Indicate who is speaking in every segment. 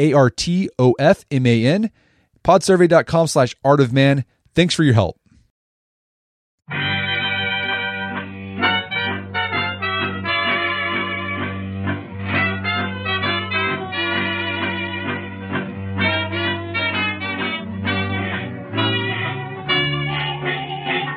Speaker 1: A R T O F M A N, podsurvey.com slash art of man. Thanks for your help.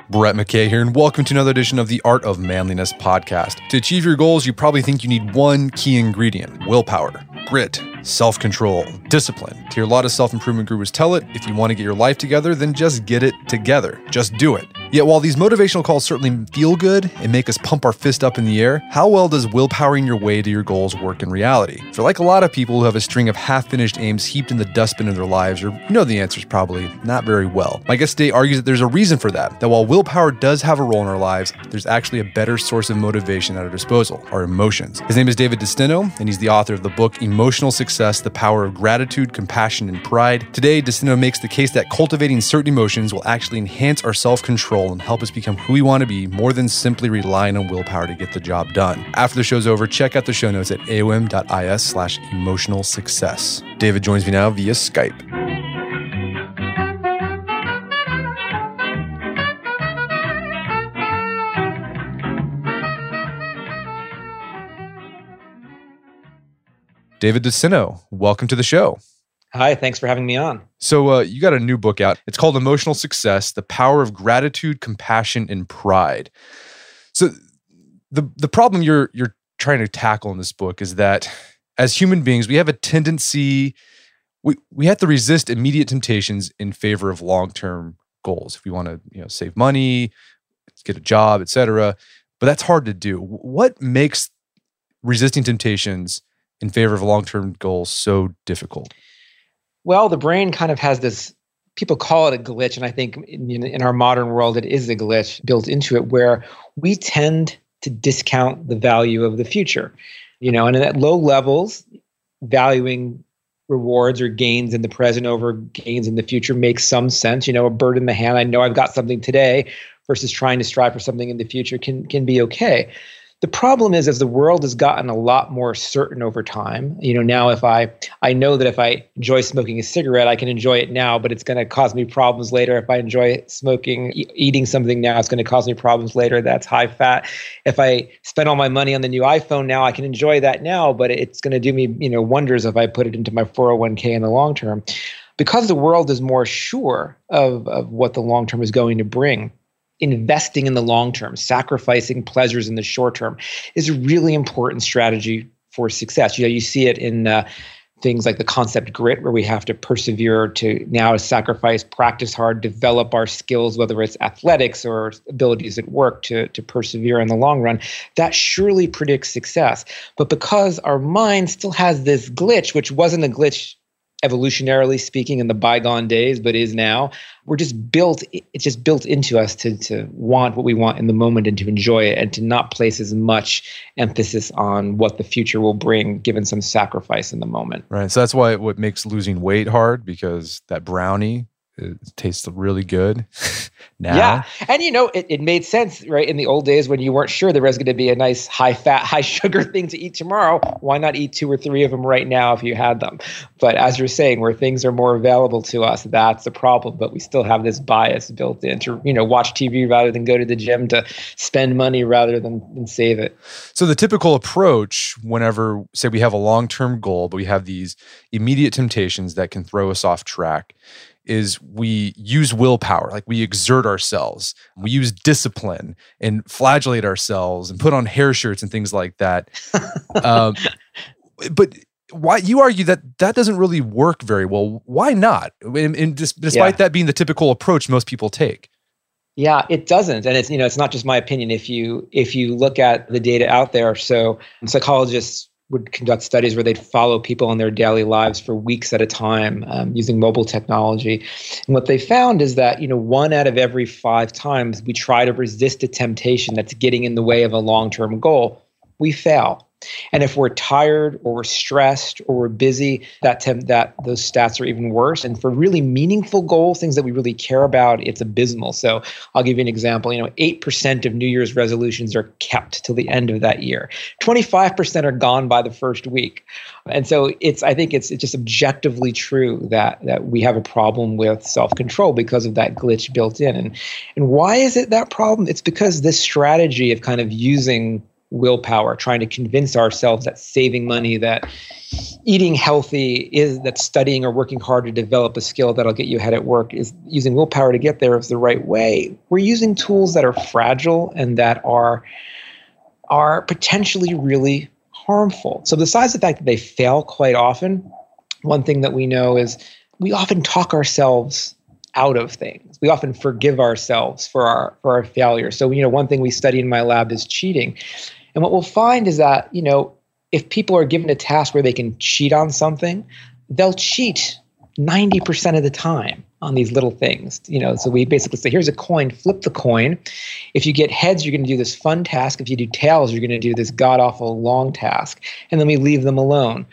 Speaker 1: Brett McKay here, and welcome to another edition of the Art of Manliness podcast. To achieve your goals, you probably think you need one key ingredient willpower, grit, self control, discipline. To hear a lot of self improvement gurus tell it, if you want to get your life together, then just get it together. Just do it. Yet, while these motivational calls certainly feel good and make us pump our fist up in the air, how well does willpowering your way to your goals work in reality? For like a lot of people who have a string of half finished aims heaped in the dustbin of their lives, or you know the answer is probably not very well. My guest today argues that there's a reason for that, that while willpower does have a role in our lives, there's actually a better source of motivation at our disposal our emotions. His name is David DeSteno, and he's the author of the book Emotional Success The Power of Gratitude, Compassion, and Pride. Today, DeSteno makes the case that cultivating certain emotions will actually enhance our self and help us become who we want to be more than simply relying on willpower to get the job done. After the show's over, check out the show notes at aom.is slash emotional success. David joins me now via Skype. David DeSteno, welcome to the show.
Speaker 2: Hi, thanks for having me on.
Speaker 1: So, uh, you got a new book out. It's called Emotional Success The Power of Gratitude, Compassion, and Pride. So, the, the problem you're, you're trying to tackle in this book is that as human beings, we have a tendency, we, we have to resist immediate temptations in favor of long term goals. If we want to you know, save money, get a job, etc. But that's hard to do. What makes resisting temptations in favor of long term goals so difficult?
Speaker 2: Well, the brain kind of has this, people call it a glitch. And I think in, in, our modern world, it is a glitch built into it where we tend to discount the value of the future. You know, and at low levels, valuing rewards or gains in the present over gains in the future makes some sense. You know, a bird in the hand, I know I've got something today versus trying to strive for something in the future can can be okay. The problem is as the world has gotten a lot more certain over time, you know, now if I I know that if I enjoy smoking a cigarette, I can enjoy it now, but it's going to cause me problems later. If I enjoy smoking e- eating something now, it's going to cause me problems later. That's high fat. If I spend all my money on the new iPhone now, I can enjoy that now, but it's going to do me, you know, wonders if I put it into my 401k in the long term. Because the world is more sure of, of what the long term is going to bring investing in the long term, sacrificing pleasures in the short term is a really important strategy for success. You know, you see it in uh, things like the concept grit, where we have to persevere to now sacrifice, practice hard, develop our skills, whether it's athletics or abilities at work to, to persevere in the long run. That surely predicts success. But because our mind still has this glitch, which wasn't a glitch evolutionarily speaking in the bygone days but is now we're just built it's just built into us to to want what we want in the moment and to enjoy it and to not place as much emphasis on what the future will bring given some sacrifice in the moment.
Speaker 1: Right. So that's why what makes losing weight hard because that brownie it tastes really good now.
Speaker 2: Yeah. And you know, it, it made sense, right? In the old days when you weren't sure there was going to be a nice high fat, high sugar thing to eat tomorrow, why not eat two or three of them right now if you had them? But as you're saying, where things are more available to us, that's a problem. But we still have this bias built in to, you know, watch TV rather than go to the gym, to spend money rather than, than save it.
Speaker 1: So the typical approach whenever say we have a long-term goal, but we have these immediate temptations that can throw us off track is we use willpower, like we exert ourselves. We use discipline and flagellate ourselves and put on hair shirts and things like that. um, but why you argue that that doesn't really work very well? Why not? And, and despite yeah. that being the typical approach most people take.
Speaker 2: Yeah, it doesn't, and it's you know it's not just my opinion. If you if you look at the data out there, so psychologists would conduct studies where they'd follow people in their daily lives for weeks at a time um, using mobile technology. And what they found is that, you know, one out of every five times we try to resist a temptation that's getting in the way of a long term goal, we fail. And if we're tired or we're stressed or we're busy, that that those stats are even worse. And for really meaningful goals, things that we really care about, it's abysmal. So I'll give you an example. You know, eight percent of New Year's resolutions are kept till the end of that year. Twenty-five percent are gone by the first week. And so it's I think it's it's just objectively true that that we have a problem with self-control because of that glitch built in. And and why is it that problem? It's because this strategy of kind of using willpower, trying to convince ourselves that saving money, that eating healthy is that studying or working hard to develop a skill that'll get you ahead at work is using willpower to get there is the right way. We're using tools that are fragile and that are are potentially really harmful. So besides the fact that they fail quite often, one thing that we know is we often talk ourselves out of things. We often forgive ourselves for our for our failures. So you know, one thing we study in my lab is cheating. And what we'll find is that, you know, if people are given a task where they can cheat on something, they'll cheat 90% of the time on these little things. You know, so we basically say, here's a coin, flip the coin. If you get heads, you're going to do this fun task. If you do tails, you're going to do this god awful long task. And then we leave them alone.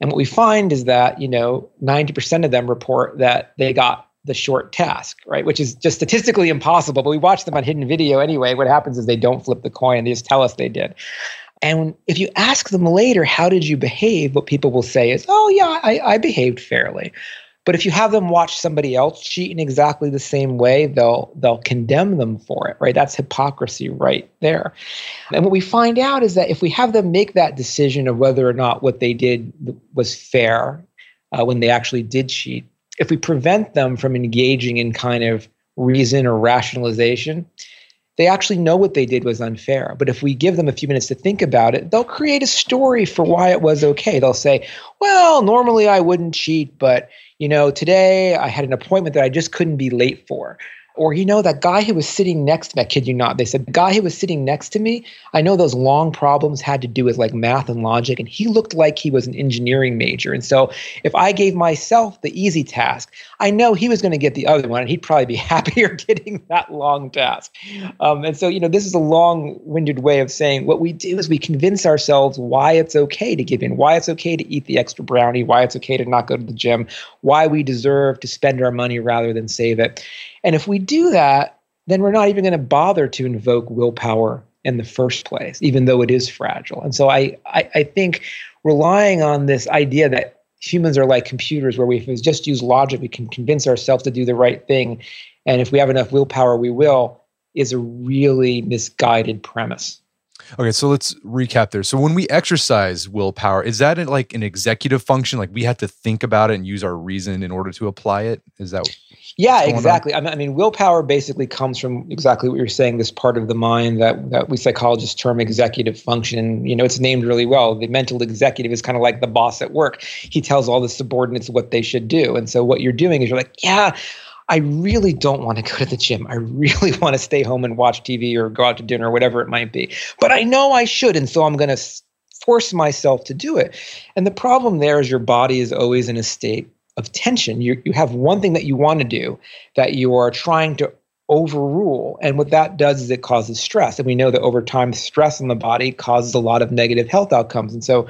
Speaker 2: And what we find is that, you know, 90% of them report that they got the short task, right? Which is just statistically impossible, but we watch them on hidden video anyway. What happens is they don't flip the coin, they just tell us they did. And if you ask them later, how did you behave? What people will say is, oh, yeah, I, I behaved fairly. But if you have them watch somebody else cheat in exactly the same way, they'll they'll condemn them for it, right? That's hypocrisy right there. And what we find out is that if we have them make that decision of whether or not what they did was fair uh, when they actually did cheat, if we prevent them from engaging in kind of reason or rationalization, they actually know what they did was unfair. But if we give them a few minutes to think about it, they'll create a story for why it was okay. They'll say, well, normally I wouldn't cheat, but you know, today I had an appointment that I just couldn't be late for. Or, you know, that guy who was sitting next to me, I kid you not, they said, the guy who was sitting next to me, I know those long problems had to do with like math and logic, and he looked like he was an engineering major. And so if I gave myself the easy task, I know he was going to get the other one, and he'd probably be happier getting that long task. Um, and so, you know, this is a long winded way of saying what we do is we convince ourselves why it's okay to give in, why it's okay to eat the extra brownie, why it's okay to not go to the gym, why we deserve to spend our money rather than save it. And if we do that, then we're not even going to bother to invoke willpower in the first place, even though it is fragile. And so I, I, I think relying on this idea that humans are like computers, where we, if we just use logic, we can convince ourselves to do the right thing. And if we have enough willpower, we will, is a really misguided premise.
Speaker 1: Okay, so let's recap there. So when we exercise willpower, is that like an executive function? Like we have to think about it and use our reason in order to apply it? Is that
Speaker 2: yeah, exactly. I mean, I mean, willpower basically comes from exactly what you're saying. This part of the mind that that we psychologists term executive function. You know, it's named really well. The mental executive is kind of like the boss at work. He tells all the subordinates what they should do. And so what you're doing is you're like, yeah, I really don't want to go to the gym. I really want to stay home and watch TV or go out to dinner or whatever it might be. But I know I should, and so I'm going to force myself to do it. And the problem there is your body is always in a state of tension. You, you have one thing that you want to do that you are trying to overrule. And what that does is it causes stress. And we know that over time, stress in the body causes a lot of negative health outcomes. And so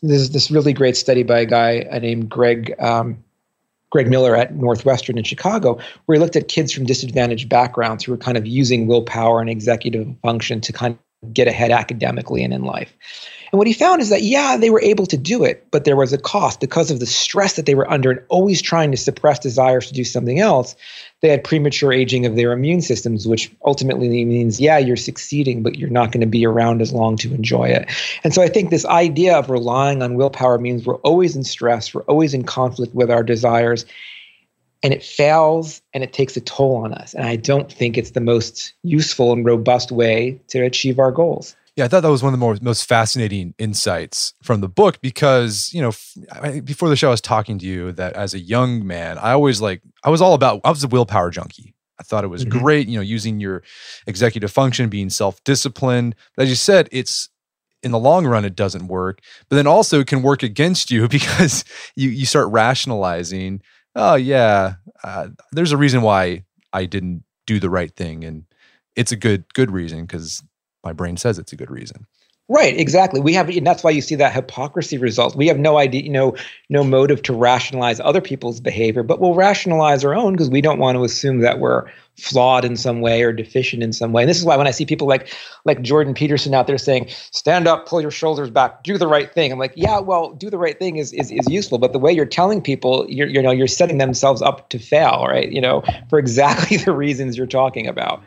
Speaker 2: there's this really great study by a guy named Greg um, Greg Miller at Northwestern in Chicago, where he looked at kids from disadvantaged backgrounds who were kind of using willpower and executive function to kind of get ahead academically and in life. And what he found is that, yeah, they were able to do it, but there was a cost because of the stress that they were under and always trying to suppress desires to do something else. They had premature aging of their immune systems, which ultimately means, yeah, you're succeeding, but you're not going to be around as long to enjoy it. And so I think this idea of relying on willpower means we're always in stress, we're always in conflict with our desires and it fails and it takes a toll on us. And I don't think it's the most useful and robust way to achieve our goals.
Speaker 1: Yeah, I thought that was one of the more, most fascinating insights from the book because, you know, I, before the show, I was talking to you that as a young man, I always like, I was all about, I was a willpower junkie. I thought it was mm-hmm. great, you know, using your executive function, being self disciplined. As you said, it's in the long run, it doesn't work, but then also it can work against you because you, you start rationalizing, oh, yeah, uh, there's a reason why I didn't do the right thing. And it's a good, good reason because my brain says it's a good reason.
Speaker 2: Right, exactly. We have, and that's why you see that hypocrisy result. We have no idea, you know, no motive to rationalize other people's behavior, but we'll rationalize our own because we don't want to assume that we're flawed in some way or deficient in some way. And this is why when I see people like like Jordan Peterson out there saying, "Stand up, pull your shoulders back, do the right thing," I'm like, "Yeah, well, do the right thing is is, is useful, but the way you're telling people, you're you know, you're setting themselves up to fail, right? You know, for exactly the reasons you're talking about."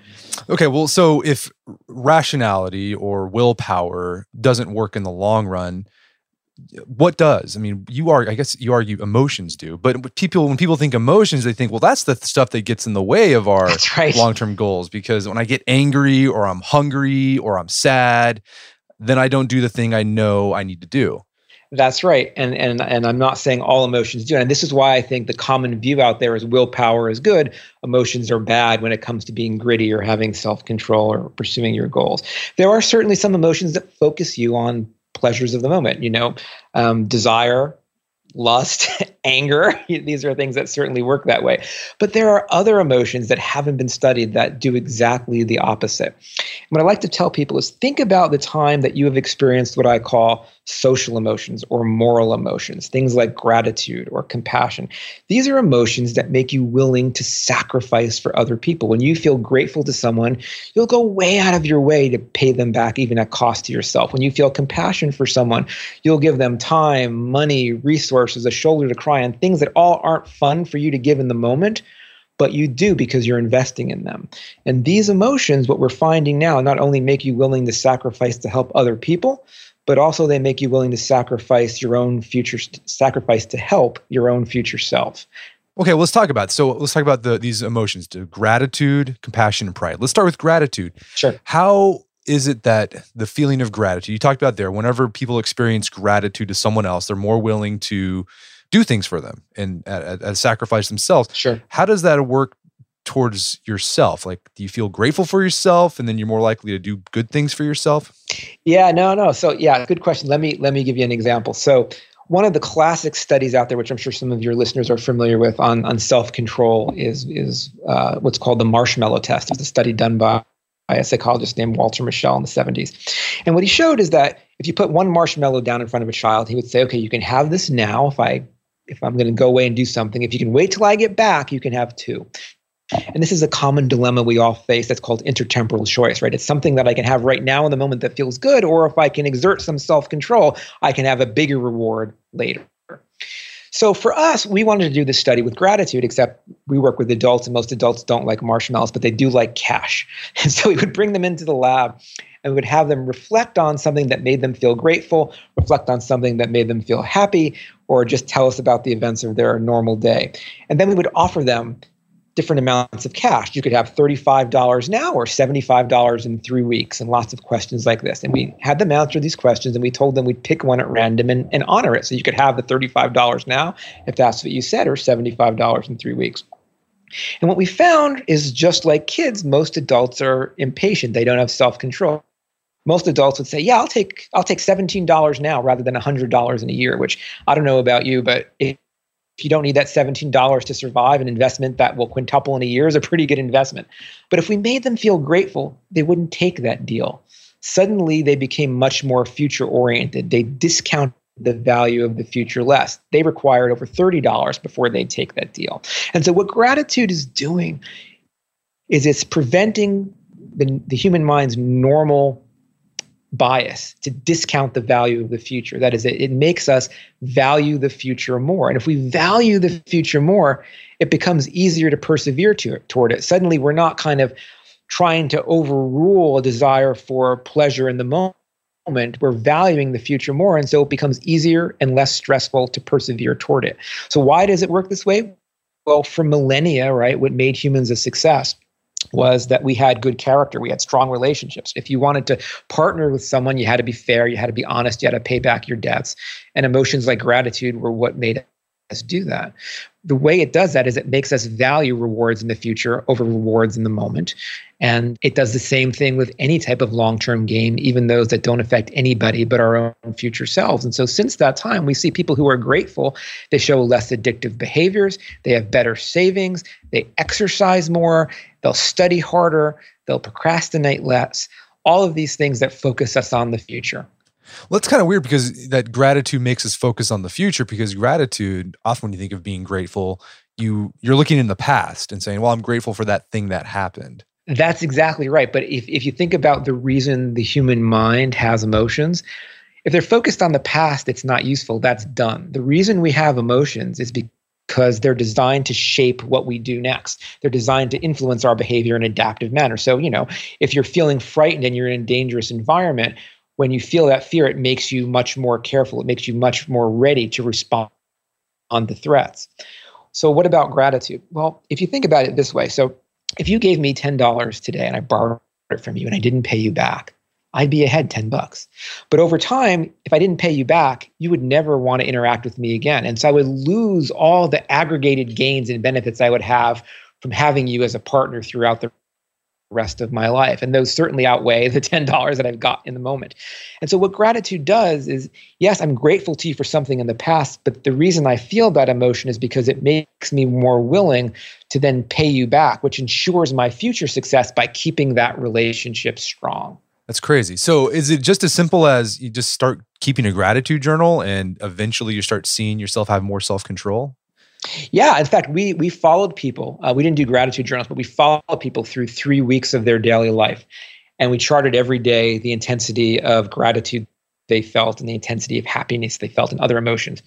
Speaker 1: Okay, well, so if rationality or willpower doesn't work in the long run, what does? I mean, you are, I guess you argue emotions do, but people, when people think emotions, they think, well, that's the stuff that gets in the way of our right. long term goals. Because when I get angry or I'm hungry or I'm sad, then I don't do the thing I know I need to do.
Speaker 2: That's right. And and and I'm not saying all emotions do. And this is why I think the common view out there is willpower is good, emotions are bad when it comes to being gritty or having self-control or pursuing your goals. There are certainly some emotions that focus you on pleasures of the moment, you know, um, desire, lust, anger. These are things that certainly work that way. But there are other emotions that haven't been studied that do exactly the opposite. And what I like to tell people is think about the time that you have experienced what I call social emotions or moral emotions, things like gratitude or compassion. These are emotions that make you willing to sacrifice for other people. When you feel grateful to someone, you'll go way out of your way to pay them back, even at cost to yourself. When you feel compassion for someone, you'll give them time, money, resources, a shoulder to cry on, things that all aren't fun for you to give in the moment but you do because you're investing in them. And these emotions, what we're finding now, not only make you willing to sacrifice to help other people, but also they make you willing to sacrifice your own future sacrifice to help your own future self.
Speaker 1: Okay well, let's talk about so let's talk about the these emotions to gratitude compassion and pride. Let's start with gratitude.
Speaker 2: Sure.
Speaker 1: How is it that the feeling of gratitude you talked about there whenever people experience gratitude to someone else they're more willing to do things for them and uh, uh, sacrifice themselves
Speaker 2: sure
Speaker 1: how does that work towards yourself? Like, do you feel grateful for yourself, and then you're more likely to do good things for yourself?
Speaker 2: Yeah, no, no. So, yeah, good question. Let me let me give you an example. So, one of the classic studies out there, which I'm sure some of your listeners are familiar with, on on self control, is is uh, what's called the marshmallow test. It's a study done by a psychologist named Walter Mischel in the 70s. And what he showed is that if you put one marshmallow down in front of a child, he would say, "Okay, you can have this now. If I if I'm going to go away and do something, if you can wait till I get back, you can have two. And this is a common dilemma we all face that's called intertemporal choice, right? It's something that I can have right now in the moment that feels good, or if I can exert some self control, I can have a bigger reward later. So for us, we wanted to do this study with gratitude, except we work with adults, and most adults don't like marshmallows, but they do like cash. And so we would bring them into the lab and we would have them reflect on something that made them feel grateful, reflect on something that made them feel happy, or just tell us about the events of their normal day. And then we would offer them different amounts of cash. You could have $35 now or $75 in three weeks, and lots of questions like this. And we had them answer these questions, and we told them we'd pick one at random and, and honor it. So you could have the $35 now, if that's what you said, or $75 in three weeks. And what we found is just like kids, most adults are impatient. They don't have self control. Most adults would say, "Yeah, I'll take I'll take seventeen dollars now rather than hundred dollars in a year." Which I don't know about you, but it, if you don't need that $17 to survive, an investment that will quintuple in a year is a pretty good investment. But if we made them feel grateful, they wouldn't take that deal. Suddenly, they became much more future oriented. They discounted the value of the future less. They required over $30 before they take that deal. And so, what gratitude is doing is it's preventing the, the human mind's normal bias to discount the value of the future. That is, it, it makes us value the future more. And if we value the future more, it becomes easier to persevere to, toward it. Suddenly, we're not kind of trying to overrule a desire for pleasure in the moment. We're valuing the future more. And so it becomes easier and less stressful to persevere toward it. So, why does it work this way? Well, for millennia, right, what made humans a success was that we had good character, we had strong relationships. If you wanted to partner with someone, you had to be fair, you had to be honest, you had to pay back your debts. And emotions like gratitude were what made us do that. The way it does that is it makes us value rewards in the future over rewards in the moment. And it does the same thing with any type of long term gain, even those that don't affect anybody but our own future selves. And so, since that time, we see people who are grateful, they show less addictive behaviors, they have better savings, they exercise more, they'll study harder, they'll procrastinate less. All of these things that focus us on the future.
Speaker 1: Well, it's kind of weird because that gratitude makes us focus on the future because gratitude, often when you think of being grateful, you you're looking in the past and saying, "Well, I'm grateful for that thing that happened."
Speaker 2: That's exactly right. But if if you think about the reason the human mind has emotions, if they're focused on the past, it's not useful. That's done. The reason we have emotions is because they're designed to shape what we do next. They're designed to influence our behavior in an adaptive manner. So, you know, if you're feeling frightened and you're in a dangerous environment, when you feel that fear, it makes you much more careful. It makes you much more ready to respond on the threats. So, what about gratitude? Well, if you think about it this way so, if you gave me $10 today and I borrowed it from you and I didn't pay you back, I'd be ahead 10 bucks. But over time, if I didn't pay you back, you would never want to interact with me again. And so I would lose all the aggregated gains and benefits I would have from having you as a partner throughout the rest of my life. And those certainly outweigh the $10 that I've got in the moment. And so, what gratitude does is yes, I'm grateful to you for something in the past, but the reason I feel that emotion is because it makes me more willing to then pay you back, which ensures my future success by keeping that relationship strong.
Speaker 1: That's crazy. So, is it just as simple as you just start keeping a gratitude journal and eventually you start seeing yourself have more self control?
Speaker 2: Yeah, in fact, we we followed people. Uh, we didn't do gratitude journals, but we followed people through three weeks of their daily life, and we charted every day the intensity of gratitude they felt and the intensity of happiness they felt and other emotions.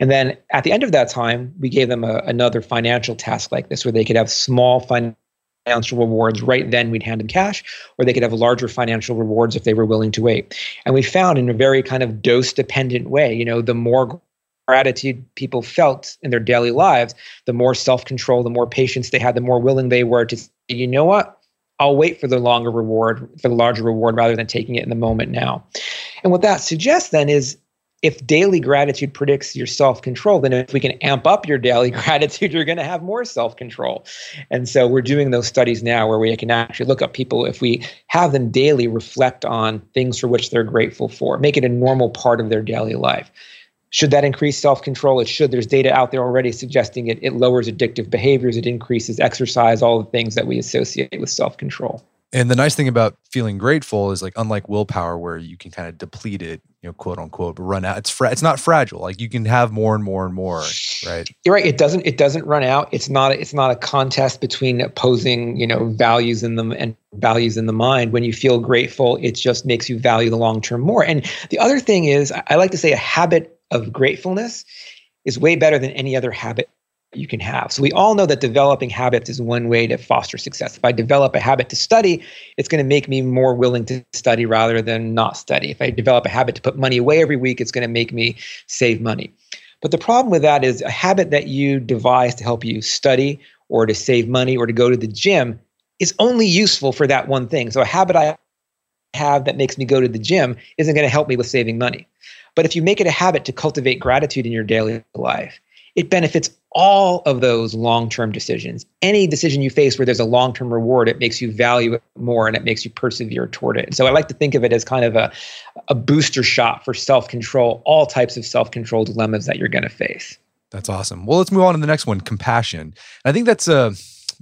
Speaker 2: And then at the end of that time, we gave them a, another financial task like this, where they could have small financial rewards right then we'd hand them cash or they could have larger financial rewards if they were willing to wait and we found in a very kind of dose dependent way you know the more gratitude people felt in their daily lives, the more self control, the more patience they had, the more willing they were to say, you know what? I'll wait for the longer reward, for the larger reward, rather than taking it in the moment now. And what that suggests then is if daily gratitude predicts your self control, then if we can amp up your daily gratitude, you're going to have more self control. And so we're doing those studies now where we can actually look up people if we have them daily reflect on things for which they're grateful for, make it a normal part of their daily life. Should that increase self control? It should. There's data out there already suggesting it. It lowers addictive behaviors, it increases exercise, all the things that we associate with self control.
Speaker 1: And the nice thing about feeling grateful is like unlike willpower where you can kind of deplete it, you know, quote unquote, run out. It's fra- it's not fragile. Like you can have more and more and more, right?
Speaker 2: You're right. It doesn't it doesn't run out. It's not it's not a contest between opposing, you know, values in them and values in the mind. When you feel grateful, it just makes you value the long term more. And the other thing is, I like to say a habit of gratefulness is way better than any other habit you can have. So we all know that developing habits is one way to foster success. If I develop a habit to study, it's going to make me more willing to study rather than not study. If I develop a habit to put money away every week, it's going to make me save money. But the problem with that is a habit that you devise to help you study or to save money or to go to the gym is only useful for that one thing. So a habit I have that makes me go to the gym isn't going to help me with saving money. But if you make it a habit to cultivate gratitude in your daily life, it benefits all of those long term decisions. Any decision you face where there's a long term reward, it makes you value it more and it makes you persevere toward it. And so I like to think of it as kind of a, a booster shot for self control, all types of self control dilemmas that you're going to face.
Speaker 1: That's awesome. Well, let's move on to the next one compassion. I think that's a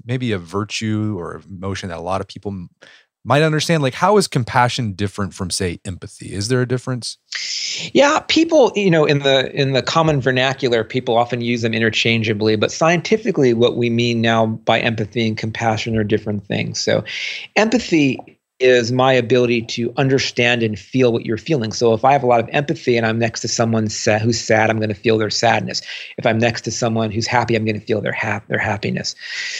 Speaker 1: maybe a virtue or emotion that a lot of people might understand like how is compassion different from say empathy is there a difference
Speaker 2: yeah people you know in the in the common vernacular people often use them interchangeably but scientifically what we mean now by empathy and compassion are different things so empathy is my ability to understand and feel what you're feeling. So if I have a lot of empathy and I'm next to someone sad, who's sad, I'm going to feel their sadness. If I'm next to someone who's happy, I'm going to feel their hap- their happiness.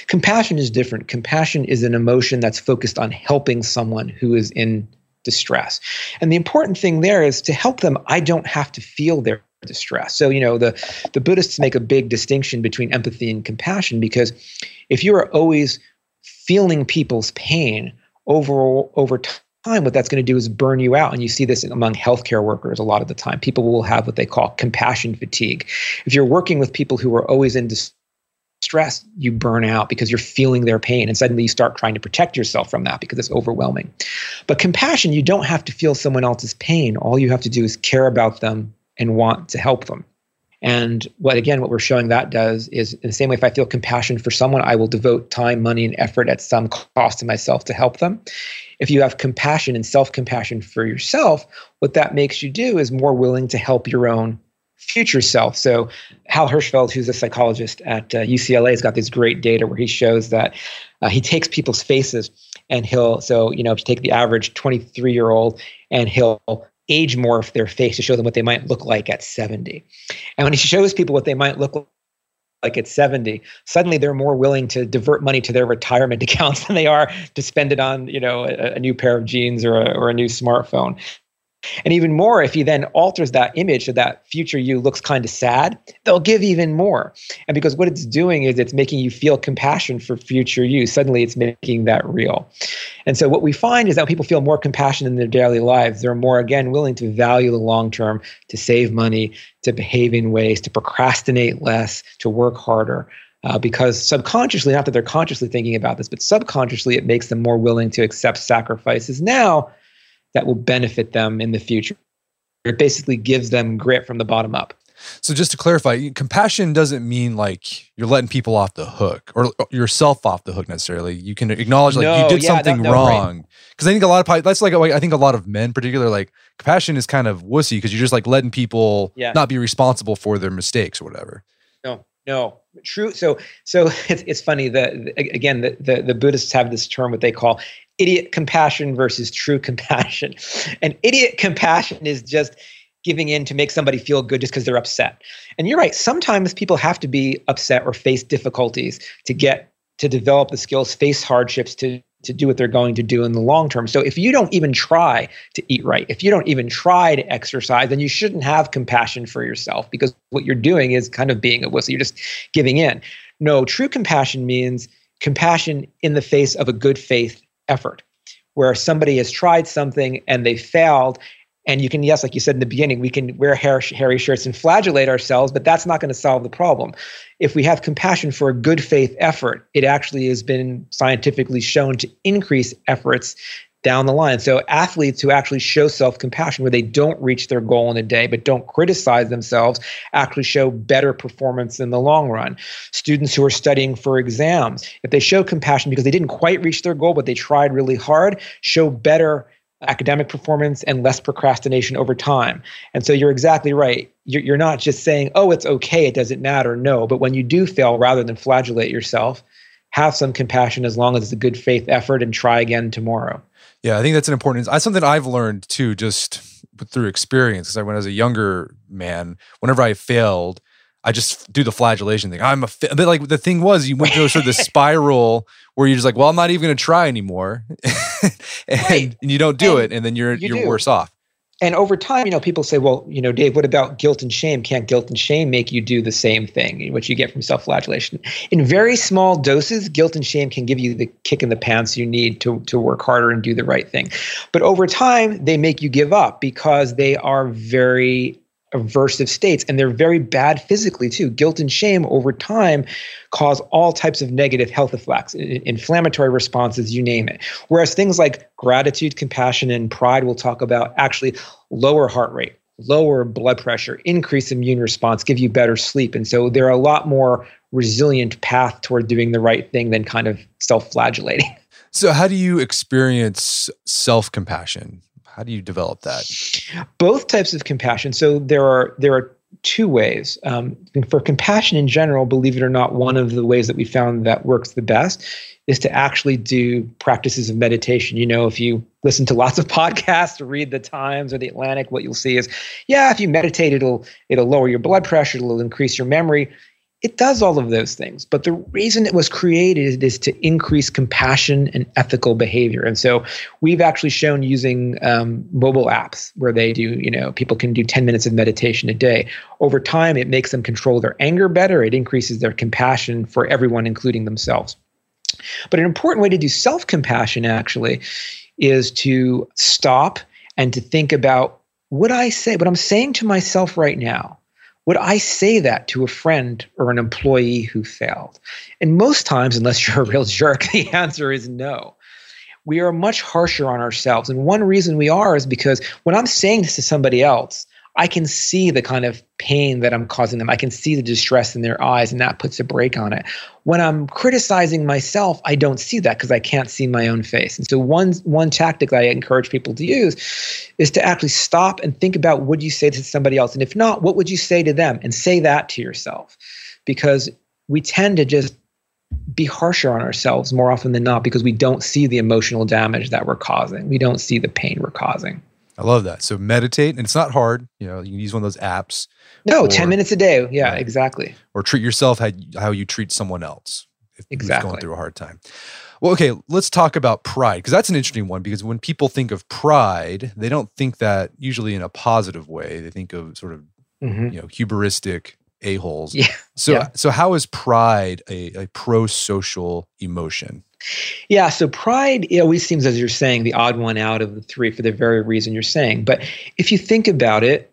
Speaker 2: Compassion is different. Compassion is an emotion that's focused on helping someone who is in distress. And the important thing there is to help them, I don't have to feel their distress. So, you know, the the Buddhists make a big distinction between empathy and compassion because if you are always feeling people's pain, over over time what that's going to do is burn you out and you see this among healthcare workers a lot of the time people will have what they call compassion fatigue if you're working with people who are always in distress you burn out because you're feeling their pain and suddenly you start trying to protect yourself from that because it's overwhelming. But compassion you don't have to feel someone else's pain. All you have to do is care about them and want to help them. And what again, what we're showing that does is in the same way, if I feel compassion for someone, I will devote time, money, and effort at some cost to myself to help them. If you have compassion and self compassion for yourself, what that makes you do is more willing to help your own future self. So, Hal Hershfield, who's a psychologist at uh, UCLA, has got this great data where he shows that uh, he takes people's faces and he'll, so, you know, if you take the average 23 year old and he'll age morph their face to show them what they might look like at 70. And when he shows people what they might look like at 70 suddenly they're more willing to divert money to their retirement accounts than they are to spend it on you know a, a new pair of jeans or a, or a new smartphone and even more, if he then alters that image so that future you looks kind of sad, they'll give even more. And because what it's doing is it's making you feel compassion for future you. Suddenly it's making that real. And so what we find is that people feel more compassion in their daily lives, they're more, again, willing to value the long term, to save money, to behave in ways, to procrastinate less, to work harder. Uh, because subconsciously, not that they're consciously thinking about this, but subconsciously, it makes them more willing to accept sacrifices now that will benefit them in the future. It basically gives them grit from the bottom up.
Speaker 1: So just to clarify, compassion doesn't mean like you're letting people off the hook or yourself off the hook necessarily. You can acknowledge like no, you did yeah, something no, wrong. Because right. I think a lot of that's like I think a lot of men, particularly, like compassion is kind of wussy because you're just like letting people yeah. not be responsible for their mistakes or whatever.
Speaker 2: No, no, true. So so it's it's funny that again the, the the Buddhists have this term what they call idiot compassion versus true compassion. And idiot compassion is just giving in to make somebody feel good just because they're upset. And you're right, sometimes people have to be upset or face difficulties to get to develop the skills, face hardships to to do what they're going to do in the long term. So if you don't even try to eat right, if you don't even try to exercise, then you shouldn't have compassion for yourself because what you're doing is kind of being a wussy. You're just giving in. No, true compassion means compassion in the face of a good faith effort where somebody has tried something and they failed and you can yes like you said in the beginning we can wear hair, hairy shirts and flagellate ourselves but that's not going to solve the problem. If we have compassion for a good faith effort it actually has been scientifically shown to increase efforts down the line. So athletes who actually show self-compassion where they don't reach their goal in a day but don't criticize themselves actually show better performance in the long run. Students who are studying for exams, if they show compassion because they didn't quite reach their goal but they tried really hard, show better academic performance and less procrastination over time. And so you're exactly right. You're, you're not just saying, oh, it's okay, it doesn't matter. No, but when you do fail, rather than flagellate yourself, have some compassion as long as it's a good faith effort and try again tomorrow.
Speaker 1: Yeah, I think that's an important. That's something I've learned too, just through experience. Because when I was a younger man, whenever I failed, I just do the flagellation thing. I'm a fa-. but like the thing was, you went through sort of the spiral where you're just like, well, I'm not even going to try anymore, and, right. and, you don't do and it, and then you're you are worse off
Speaker 2: and over time, you know, people say, well, you know, Dave, what about guilt and shame? Can't guilt and shame make you do the same thing, which you get from self flagellation? In very small doses, guilt and shame can give you the kick in the pants you need to, to work harder and do the right thing. But over time, they make you give up because they are very aversive states and they're very bad physically too. Guilt and shame over time cause all types of negative health effects inflammatory responses you name it. Whereas things like gratitude compassion and pride we'll talk about actually lower heart rate lower blood pressure increase immune response give you better sleep. And so they're a lot more resilient path toward doing the right thing than kind of self-flagellating.
Speaker 1: So, how do you experience self compassion? How do you develop that?
Speaker 2: Both types of compassion. So there are there are two ways. Um, for compassion in general, believe it or not, one of the ways that we found that works the best is to actually do practices of meditation. You know, if you listen to lots of podcasts or read the Times or the Atlantic, what you'll see is, yeah, if you meditate, it'll it'll lower your blood pressure, it'll increase your memory it does all of those things. But the reason it was created is to increase compassion and ethical behavior. And so we've actually shown using um, mobile apps where they do, you know, people can do 10 minutes of meditation a day. Over time, it makes them control their anger better. It increases their compassion for everyone, including themselves. But an important way to do self compassion actually is to stop and to think about what I say, what I'm saying to myself right now would I say that to a friend or an employee who failed? And most times, unless you're a real jerk, the answer is no. We are much harsher on ourselves. And one reason we are is because when I'm saying this to somebody else, I can see the kind of pain that I'm causing them. I can see the distress in their eyes, and that puts a brake on it. When I'm criticizing myself, I don't see that because I can't see my own face. And so, one one tactic I encourage people to use is to actually stop and think about what you say to somebody else, and if not, what would you say to them, and say that to yourself, because we tend to just be harsher on ourselves more often than not because we don't see the emotional damage that we're causing. We don't see the pain we're causing.
Speaker 1: I love that. So meditate, and it's not hard. You know, you can use one of those apps.
Speaker 2: No, or, 10 minutes a day. Yeah, right. exactly.
Speaker 1: Or treat yourself how, how you treat someone else if
Speaker 2: exactly.
Speaker 1: going through a hard time. Well, okay, let's talk about pride because that's an interesting one because when people think of pride, they don't think that usually in a positive way. They think of sort of, mm-hmm. you know, hubristic a-holes.
Speaker 2: Yeah.
Speaker 1: So
Speaker 2: yeah.
Speaker 1: so how is pride a, a pro-social emotion?
Speaker 2: Yeah, so pride it always seems, as you're saying, the odd one out of the three for the very reason you're saying. But if you think about it,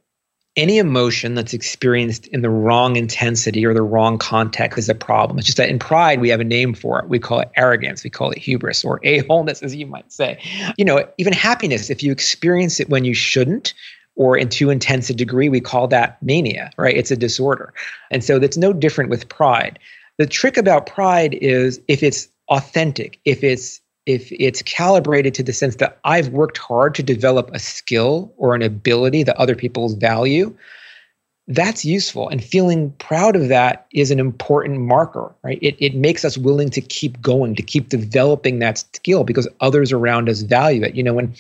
Speaker 2: any emotion that's experienced in the wrong intensity or the wrong context is a problem. It's just that in pride, we have a name for it. We call it arrogance, we call it hubris or a wholeness, as you might say. You know, even happiness, if you experience it when you shouldn't, or in too intense a degree, we call that mania, right? It's a disorder. And so that's no different with pride. The trick about pride is if it's authentic, if it's if it's calibrated to the sense that I've worked hard to develop a skill or an ability that other people value, that's useful. And feeling proud of that is an important marker, right? It, it makes us willing to keep going, to keep developing that skill because others around us value it. You know, when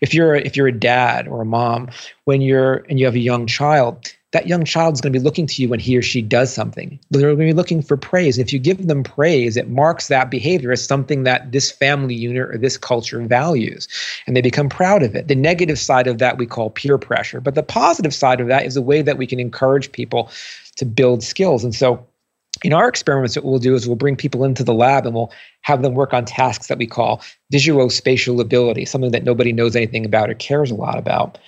Speaker 2: if you're if you're a dad or a mom, when you're and you have a young child, that young child is going to be looking to you when he or she does something. They're going to be looking for praise. If you give them praise, it marks that behavior as something that this family unit or this culture values, and they become proud of it. The negative side of that we call peer pressure, but the positive side of that is a way that we can encourage people to build skills. And so, in our experiments, what we'll do is we'll bring people into the lab and we'll have them work on tasks that we call visuospatial ability, something that nobody knows anything about or cares a lot about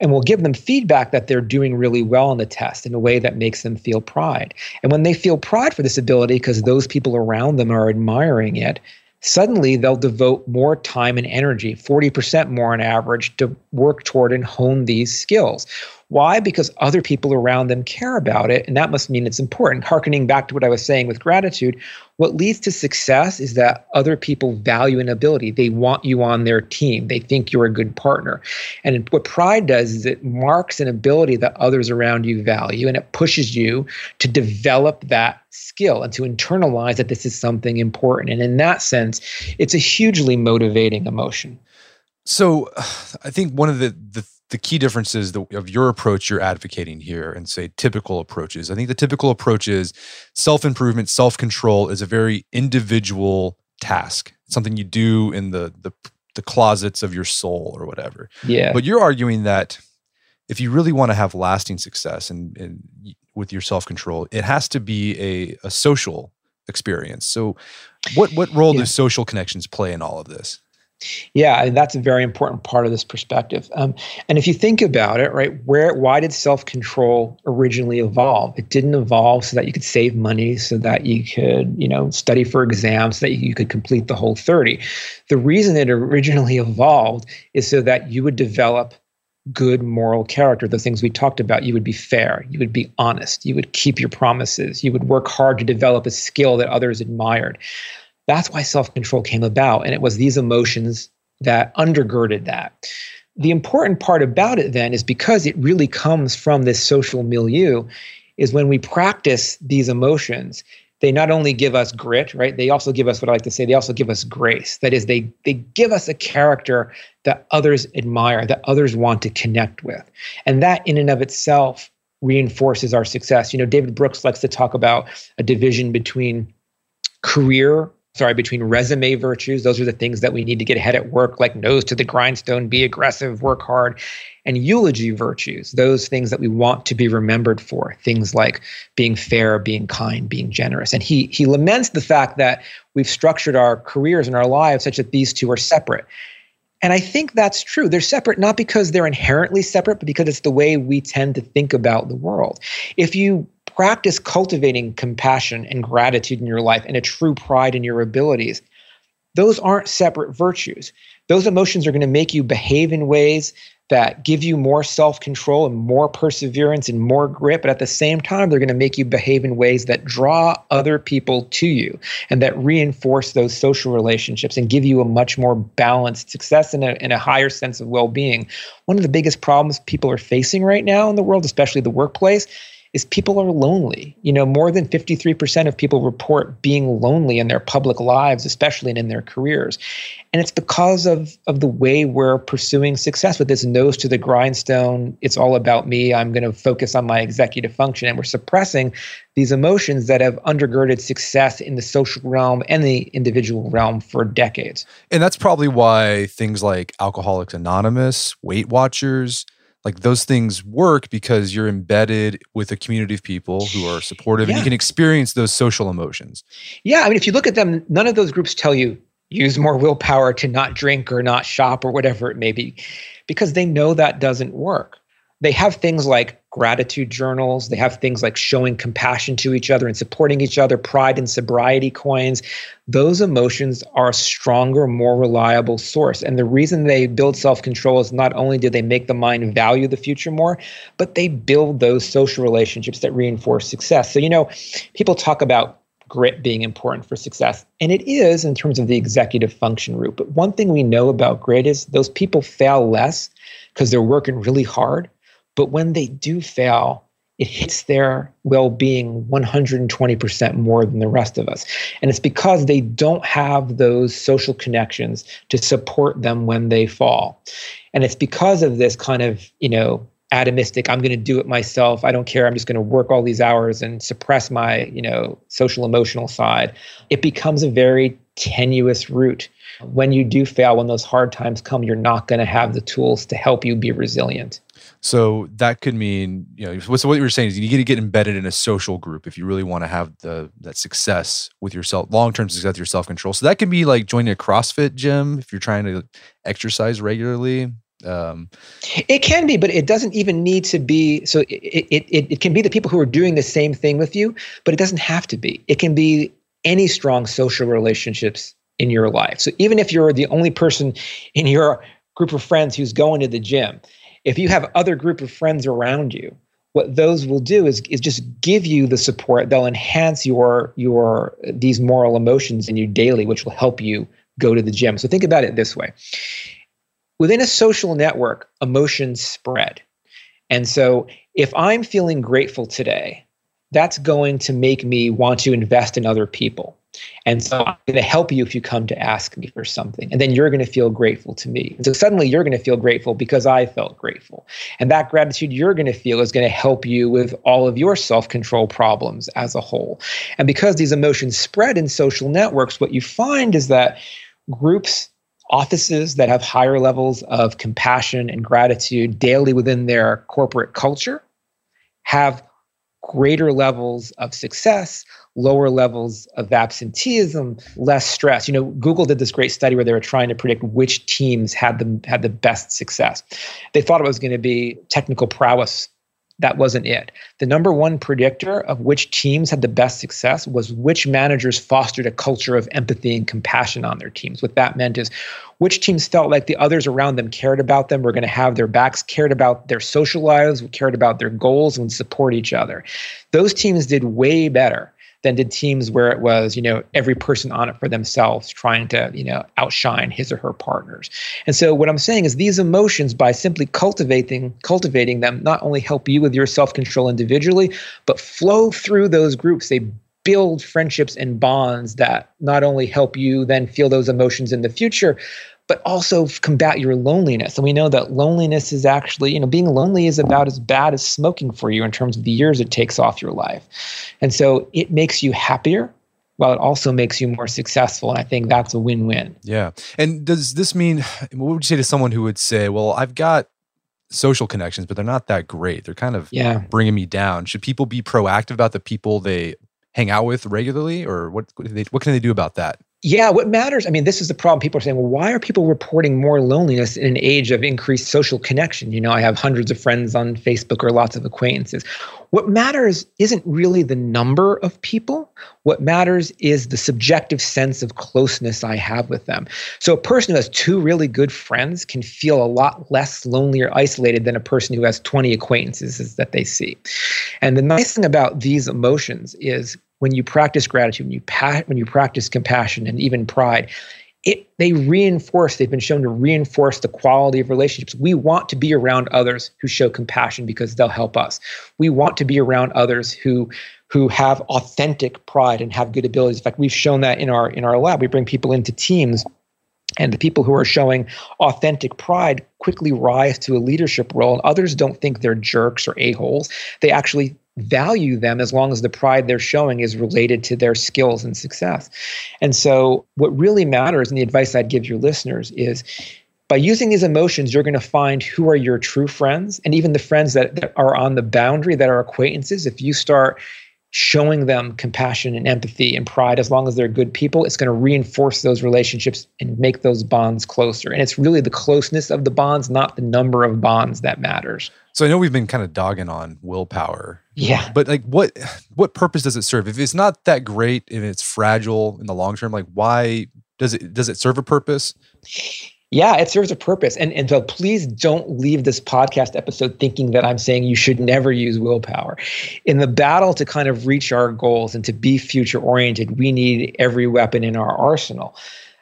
Speaker 2: and we'll give them feedback that they're doing really well on the test in a way that makes them feel pride. And when they feel pride for this ability because those people around them are admiring it, suddenly they'll devote more time and energy, 40% more on average, to work toward and hone these skills. Why? Because other people around them care about it, and that must mean it's important. Harkening back to what I was saying with gratitude, what leads to success is that other people value an ability. They want you on their team. They think you're a good partner. And what pride does is it marks an ability that others around you value, and it pushes you to develop that skill and to internalize that this is something important. And in that sense, it's a hugely motivating emotion.
Speaker 1: So I think one of the, the the key differences of your approach you're advocating here and say typical approaches. I think the typical approach is self improvement, self control is a very individual task, something you do in the, the the closets of your soul or whatever.
Speaker 2: Yeah.
Speaker 1: But you're arguing that if you really want to have lasting success and, and with your self control, it has to be a, a social experience. So, what what role yeah. do social connections play in all of this?
Speaker 2: Yeah, that's a very important part of this perspective. Um, and if you think about it, right, where why did self control originally evolve? It didn't evolve so that you could save money, so that you could, you know, study for exams, so that you could complete the whole thirty. The reason it originally evolved is so that you would develop good moral character, the things we talked about. You would be fair, you would be honest, you would keep your promises, you would work hard to develop a skill that others admired That's why self control came about. And it was these emotions that undergirded that. The important part about it then is because it really comes from this social milieu, is when we practice these emotions, they not only give us grit, right? They also give us what I like to say, they also give us grace. That is, they they give us a character that others admire, that others want to connect with. And that in and of itself reinforces our success. You know, David Brooks likes to talk about a division between career sorry, between resume virtues, those are the things that we need to get ahead at work, like nose to the grindstone, be aggressive, work hard, and eulogy virtues, those things that we want to be remembered for, things like being fair, being kind, being generous. And he he laments the fact that we've structured our careers and our lives such that these two are separate. And I think that's true. They're separate not because they're inherently separate, but because it's the way we tend to think about the world. If you practice cultivating compassion and gratitude in your life and a true pride in your abilities, those aren't separate virtues. Those emotions are going to make you behave in ways that give you more self control and more perseverance and more grit. But at the same time, they're going to make you behave in ways that draw other people to you and that reinforce those social relationships and give you a much more balanced success and a, and a higher sense of well being. One of the biggest problems people are facing right now in the world, especially the workplace, is people are lonely. You know, more than 53% of people report being lonely in their public lives, especially and in their careers. And it's because of, of the way we're pursuing success with this nose to the grindstone. It's all about me. I'm going to focus on my executive function. And we're suppressing these emotions that have undergirded success in the social realm and the individual realm for decades.
Speaker 1: And that's probably why things like Alcoholics Anonymous, Weight Watchers, like those things work because you're embedded with a community of people who are supportive yeah. and you can experience those social emotions.
Speaker 2: Yeah, I mean if you look at them none of those groups tell you use more willpower to not drink or not shop or whatever it may be because they know that doesn't work. They have things like gratitude journals. They have things like showing compassion to each other and supporting each other, pride and sobriety coins. Those emotions are a stronger, more reliable source. And the reason they build self control is not only do they make the mind value the future more, but they build those social relationships that reinforce success. So, you know, people talk about grit being important for success. And it is in terms of the executive function route. But one thing we know about grit is those people fail less because they're working really hard but when they do fail, it hits their well being 120% more than the rest of us. And it's because they don't have those social connections to support them when they fall. And it's because of this kind of, you know, atomistic, I'm going to do it myself. I don't care. I'm just going to work all these hours and suppress my, you know, social emotional side. It becomes a very tenuous route. When you do fail, when those hard times come, you're not going to have the tools to help you be resilient.
Speaker 1: So that could mean, you know, so what you're saying is you need to get embedded in a social group if you really want to have the that success with yourself, long term success with your self control. So that can be like joining a CrossFit gym if you're trying to exercise regularly. Um,
Speaker 2: it can be, but it doesn't even need to be. So it, it it it can be the people who are doing the same thing with you, but it doesn't have to be. It can be any strong social relationships in your life. So even if you're the only person in your group of friends who's going to the gym if you have other group of friends around you, what those will do is, is just give you the support. They'll enhance your your these moral emotions in you daily, which will help you go to the gym. So think about it this way. Within a social network, emotions spread. And so if I'm feeling grateful today, that's going to make me want to invest in other people. And so I'm going to help you if you come to ask me for something. And then you're going to feel grateful to me. And so suddenly you're going to feel grateful because I felt grateful. And that gratitude you're going to feel is going to help you with all of your self control problems as a whole. And because these emotions spread in social networks, what you find is that groups, offices that have higher levels of compassion and gratitude daily within their corporate culture have greater levels of success, lower levels of absenteeism, less stress. You know, Google did this great study where they were trying to predict which teams had the had the best success. They thought it was going to be technical prowess. That wasn't it. The number one predictor of which teams had the best success was which managers fostered a culture of empathy and compassion on their teams. What that meant is which teams felt like the others around them cared about them, were going to have their backs, cared about their social lives, cared about their goals, and support each other. Those teams did way better than did teams where it was, you know, every person on it for themselves trying to, you know, outshine his or her partners. And so what I'm saying is these emotions by simply cultivating cultivating them not only help you with your self-control individually, but flow through those groups. They build friendships and bonds that not only help you then feel those emotions in the future, but also combat your loneliness. And we know that loneliness is actually, you know, being lonely is about as bad as smoking for you in terms of the years it takes off your life. And so it makes you happier while it also makes you more successful. And I think that's a win win.
Speaker 1: Yeah. And does this mean, what would you say to someone who would say, well, I've got social connections, but they're not that great? They're kind of
Speaker 2: yeah.
Speaker 1: bringing me down. Should people be proactive about the people they hang out with regularly, or what, what can they do about that?
Speaker 2: Yeah, what matters, I mean, this is the problem. People are saying, well, why are people reporting more loneliness in an age of increased social connection? You know, I have hundreds of friends on Facebook or lots of acquaintances. What matters isn't really the number of people. What matters is the subjective sense of closeness I have with them. So, a person who has two really good friends can feel a lot less lonely or isolated than a person who has 20 acquaintances that they see. And the nice thing about these emotions is when you practice gratitude, when you pa- when you practice compassion and even pride, it they reinforce. They've been shown to reinforce the quality of relationships. We want to be around others who show compassion because they'll help us. We want to be around others who who have authentic pride and have good abilities. In fact, we've shown that in our in our lab. We bring people into teams and the people who are showing authentic pride quickly rise to a leadership role and others don't think they're jerks or a-holes they actually value them as long as the pride they're showing is related to their skills and success. And so, what really matters, and the advice I'd give your listeners is by using these emotions, you're going to find who are your true friends and even the friends that, that are on the boundary that are acquaintances. If you start showing them compassion and empathy and pride as long as they're good people it's going to reinforce those relationships and make those bonds closer. And it's really the closeness of the bonds not the number of bonds that matters.
Speaker 1: So i know we've been kind of dogging on willpower.
Speaker 2: Yeah.
Speaker 1: But like what what purpose does it serve? If it's not that great and it's fragile in the long term like why does it does it serve a purpose
Speaker 2: yeah, it serves a purpose. And, and so please don't leave this podcast episode thinking that I'm saying you should never use willpower. In the battle to kind of reach our goals and to be future oriented, we need every weapon in our arsenal.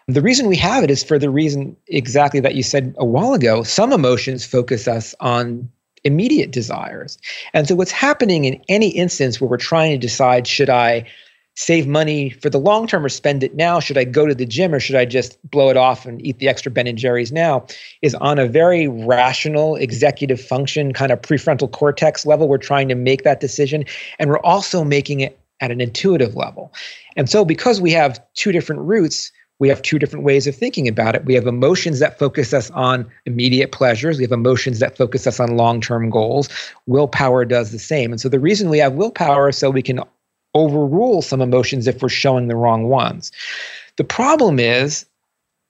Speaker 2: The reason we have it is for the reason exactly that you said a while ago. Some emotions focus us on immediate desires. And so what's happening in any instance where we're trying to decide should I save money for the long term or spend it now? Should I go to the gym or should I just blow it off and eat the extra Ben and Jerry's now? Is on a very rational executive function, kind of prefrontal cortex level. We're trying to make that decision. And we're also making it at an intuitive level. And so, because we have two different routes, we have two different ways of thinking about it. We have emotions that focus us on immediate pleasures. We have emotions that focus us on long term goals. Willpower does the same. And so the reason we have willpower is so we can overrule some emotions if we're showing the wrong ones. The problem is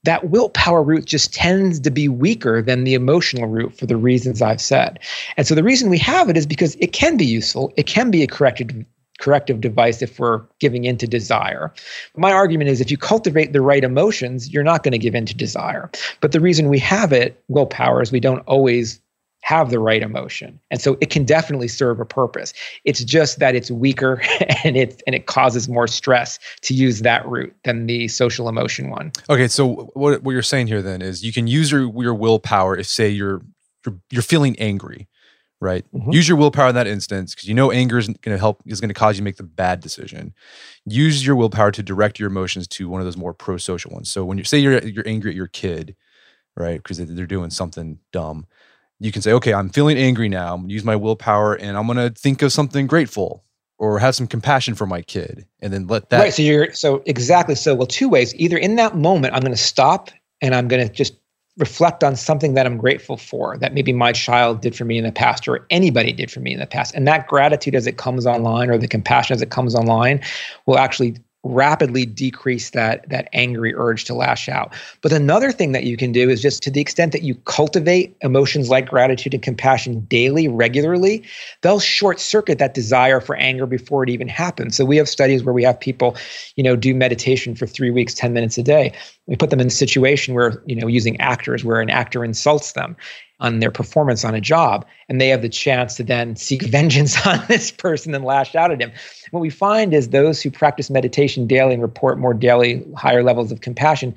Speaker 2: that willpower route just tends to be weaker than the emotional route for the reasons I've said. And so the reason we have it is because it can be useful, it can be a corrective corrective device if we're giving into desire. My argument is if you cultivate the right emotions, you're not going to give in to desire. But the reason we have it, willpower, is we don't always have the right emotion. And so it can definitely serve a purpose. It's just that it's weaker and it and it causes more stress to use that route than the social emotion one.
Speaker 1: Okay, so what what you're saying here then is you can use your your willpower if say you're you're, you're feeling angry, right? Mm-hmm. Use your willpower in that instance because you know anger is going to help is going to cause you to make the bad decision. Use your willpower to direct your emotions to one of those more pro-social ones. So when you say you're you're angry at your kid, right? Because they're doing something dumb you can say, okay, I'm feeling angry now. I'm gonna use my willpower and I'm gonna think of something grateful or have some compassion for my kid and then let that
Speaker 2: Right. So you're so exactly so well, two ways. Either in that moment, I'm gonna stop and I'm gonna just reflect on something that I'm grateful for that maybe my child did for me in the past or anybody did for me in the past. And that gratitude as it comes online or the compassion as it comes online will actually rapidly decrease that that angry urge to lash out. But another thing that you can do is just to the extent that you cultivate emotions like gratitude and compassion daily, regularly, they'll short circuit that desire for anger before it even happens. So we have studies where we have people, you know, do meditation for 3 weeks 10 minutes a day. We put them in a situation where, you know, using actors where an actor insults them on their performance on a job, and they have the chance to then seek vengeance on this person and lash out at him. What we find is those who practice meditation daily and report more daily higher levels of compassion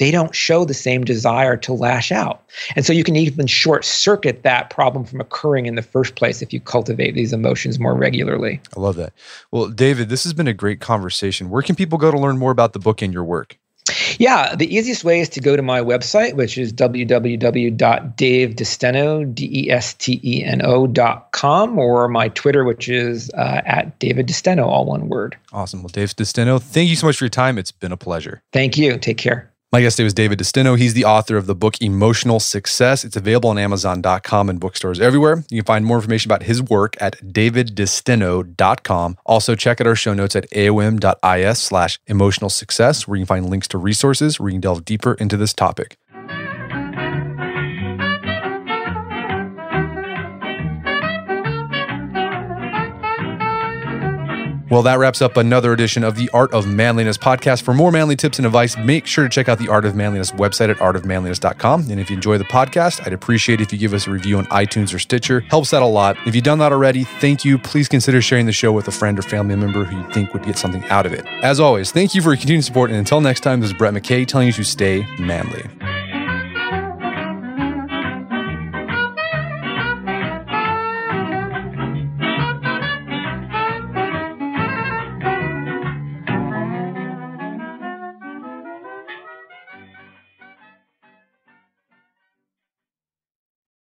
Speaker 2: they don't show the same desire to lash out. And so you can even short circuit that problem from occurring in the first place if you cultivate these emotions more regularly.
Speaker 1: I love that. Well, David, this has been a great conversation. Where can people go to learn more about the book and your work?
Speaker 2: Yeah, the easiest way is to go to my website, which is www.davedesteno, D-E-S-T-E-N-O dot com, or my Twitter, which is uh, at David DeSteno, all one word.
Speaker 1: Awesome. Well, Dave DeSteno, thank you so much for your time. It's been a pleasure.
Speaker 2: Thank you. Take care.
Speaker 1: My guest today was David DeSteno. He's the author of the book Emotional Success. It's available on Amazon.com and bookstores everywhere. You can find more information about his work at daviddesteno.com. Also, check out our show notes at aom.is slash emotional success, where you can find links to resources where you can delve deeper into this topic. Well, that wraps up another edition of the Art of Manliness podcast. For more manly tips and advice, make sure to check out the Art of Manliness website at artofmanliness.com. And if you enjoy the podcast, I'd appreciate if you give us a review on iTunes or Stitcher. Helps out a lot. If you've done that already, thank you. Please consider sharing the show with a friend or family member who you think would get something out of it. As always, thank you for your continued support. And until next time, this is Brett McKay telling you to stay manly.